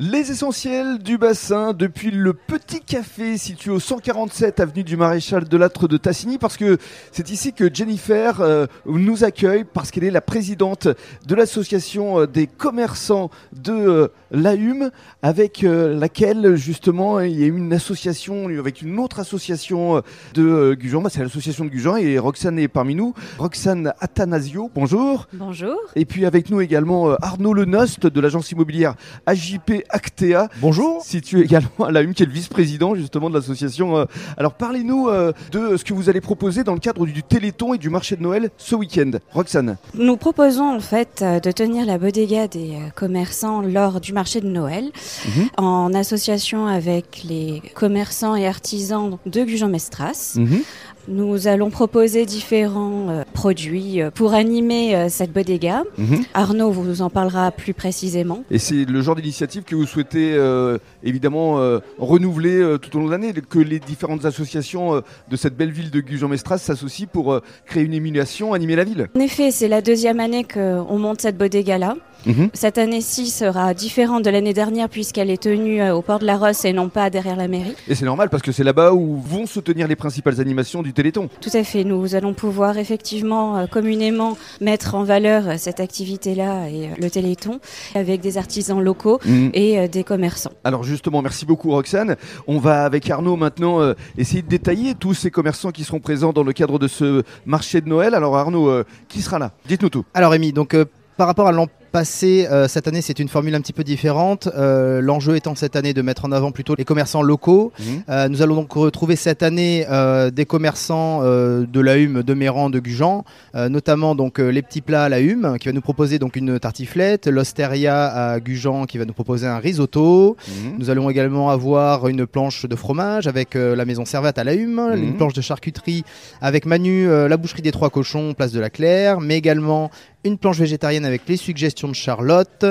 Les essentiels du bassin depuis le petit café situé au 147 avenue du Maréchal de Lattre de Tassigny parce que c'est ici que Jennifer euh, nous accueille parce qu'elle est la présidente de l'association euh, des commerçants de euh, l'AUM avec euh, laquelle justement il y a eu une association avec une autre association de Gujan, Bah, c'est l'association de Gujan et Roxane est parmi nous. Roxane Athanasio, bonjour. Bonjour. Et puis avec nous également Arnaud Lenost de l'agence immobilière AJP Actea. Bonjour. Situé également à la UM, qui est le vice-président justement de l'association. euh. Alors parlez-nous euh, de ce que vous allez proposer dans le cadre du Téléthon et du marché de Noël ce week-end. Roxane. Nous proposons en fait euh, de tenir la bodega des commerçants lors du marché de Noël Mhm. en association avec les commerçants et artisans de Gujan-Mestras. Mhm. Nous allons proposer différents euh, produits euh, pour animer euh, cette bodega. Mhm. Arnaud vous en parlera plus précisément. Et c'est le genre d'initiative que vous souhaitez euh, évidemment renouveler tout au long de l'année, que les différentes associations de cette belle ville de Gujan-Mestras s'associent pour créer une émulation, animer la ville. En effet, c'est la deuxième année qu'on monte cette bodega-là. Mhm. Cette année-ci sera différente de l'année dernière puisqu'elle est tenue euh, au port de la Rosse et non pas derrière la mairie. Et c'est normal parce que c'est là-bas où vont se tenir les principales animations du Téléthon. Tout à fait, nous allons pouvoir effectivement euh, communément mettre en valeur euh, cette activité-là et le Téléthon avec des artisans locaux Mhm. et des commerçants. Alors justement, merci beaucoup Roxane. On va avec Arnaud maintenant essayer de détailler tous ces commerçants qui seront présents dans le cadre de ce marché de Noël. Alors Arnaud, qui sera là? Dites-nous tout. Alors Rémi, donc euh, par rapport à l'an passé, euh, cette année c'est une formule un petit peu différente. Euh, L'enjeu étant cette année de mettre en avant plutôt les commerçants locaux. Euh, nous allons donc retrouver cette année des commerçants de la Hume, de Méran, de Gujan, notamment donc les petits plats à la Hume qui va nous proposer donc une tartiflette, l'Osteria à Gujan qui va nous proposer un risotto. Mhm. Nous allons également avoir une planche de fromage avec la maison Servette à la Hume, Mhm. une planche de charcuterie avec Manu, la boucherie des Trois Cochons, place de la Claire, mais également une planche végétarienne avec les suggestions de Charlotte,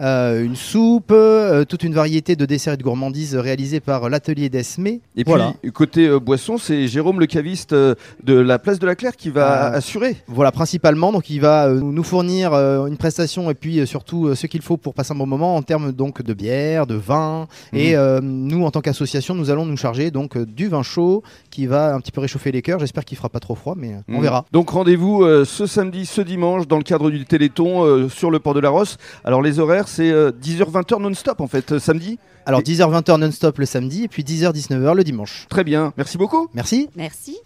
euh, une soupe, euh, toute une variété de desserts et de gourmandises réalisés par l'atelier d'Esmé. Et Voilà. puis côté euh, boisson, c'est Jérôme le caviste de la place de la Claire qui va assurer. Voilà, principalement, donc il va nous fournir une prestation et puis surtout ce qu'il faut pour passer un bon moment en termes donc de bière, de vin. Et euh, nous, en tant qu'association, nous allons nous charger donc du vin chaud qui va un petit peu réchauffer les cœurs. J'espère qu'il fera pas trop froid, mais on Mhm. verra. Donc rendez-vous ce samedi, ce dimanche dans le cadre du Téléthon sur le port de la Rosse. Alors les horaires, c'est 10h-20h non-stop en fait, euh, samedi. Alors Et- 10h-20h non-stop le samedi et puis 10h-19h le dimanche. Très bien, merci beaucoup. Merci. Merci.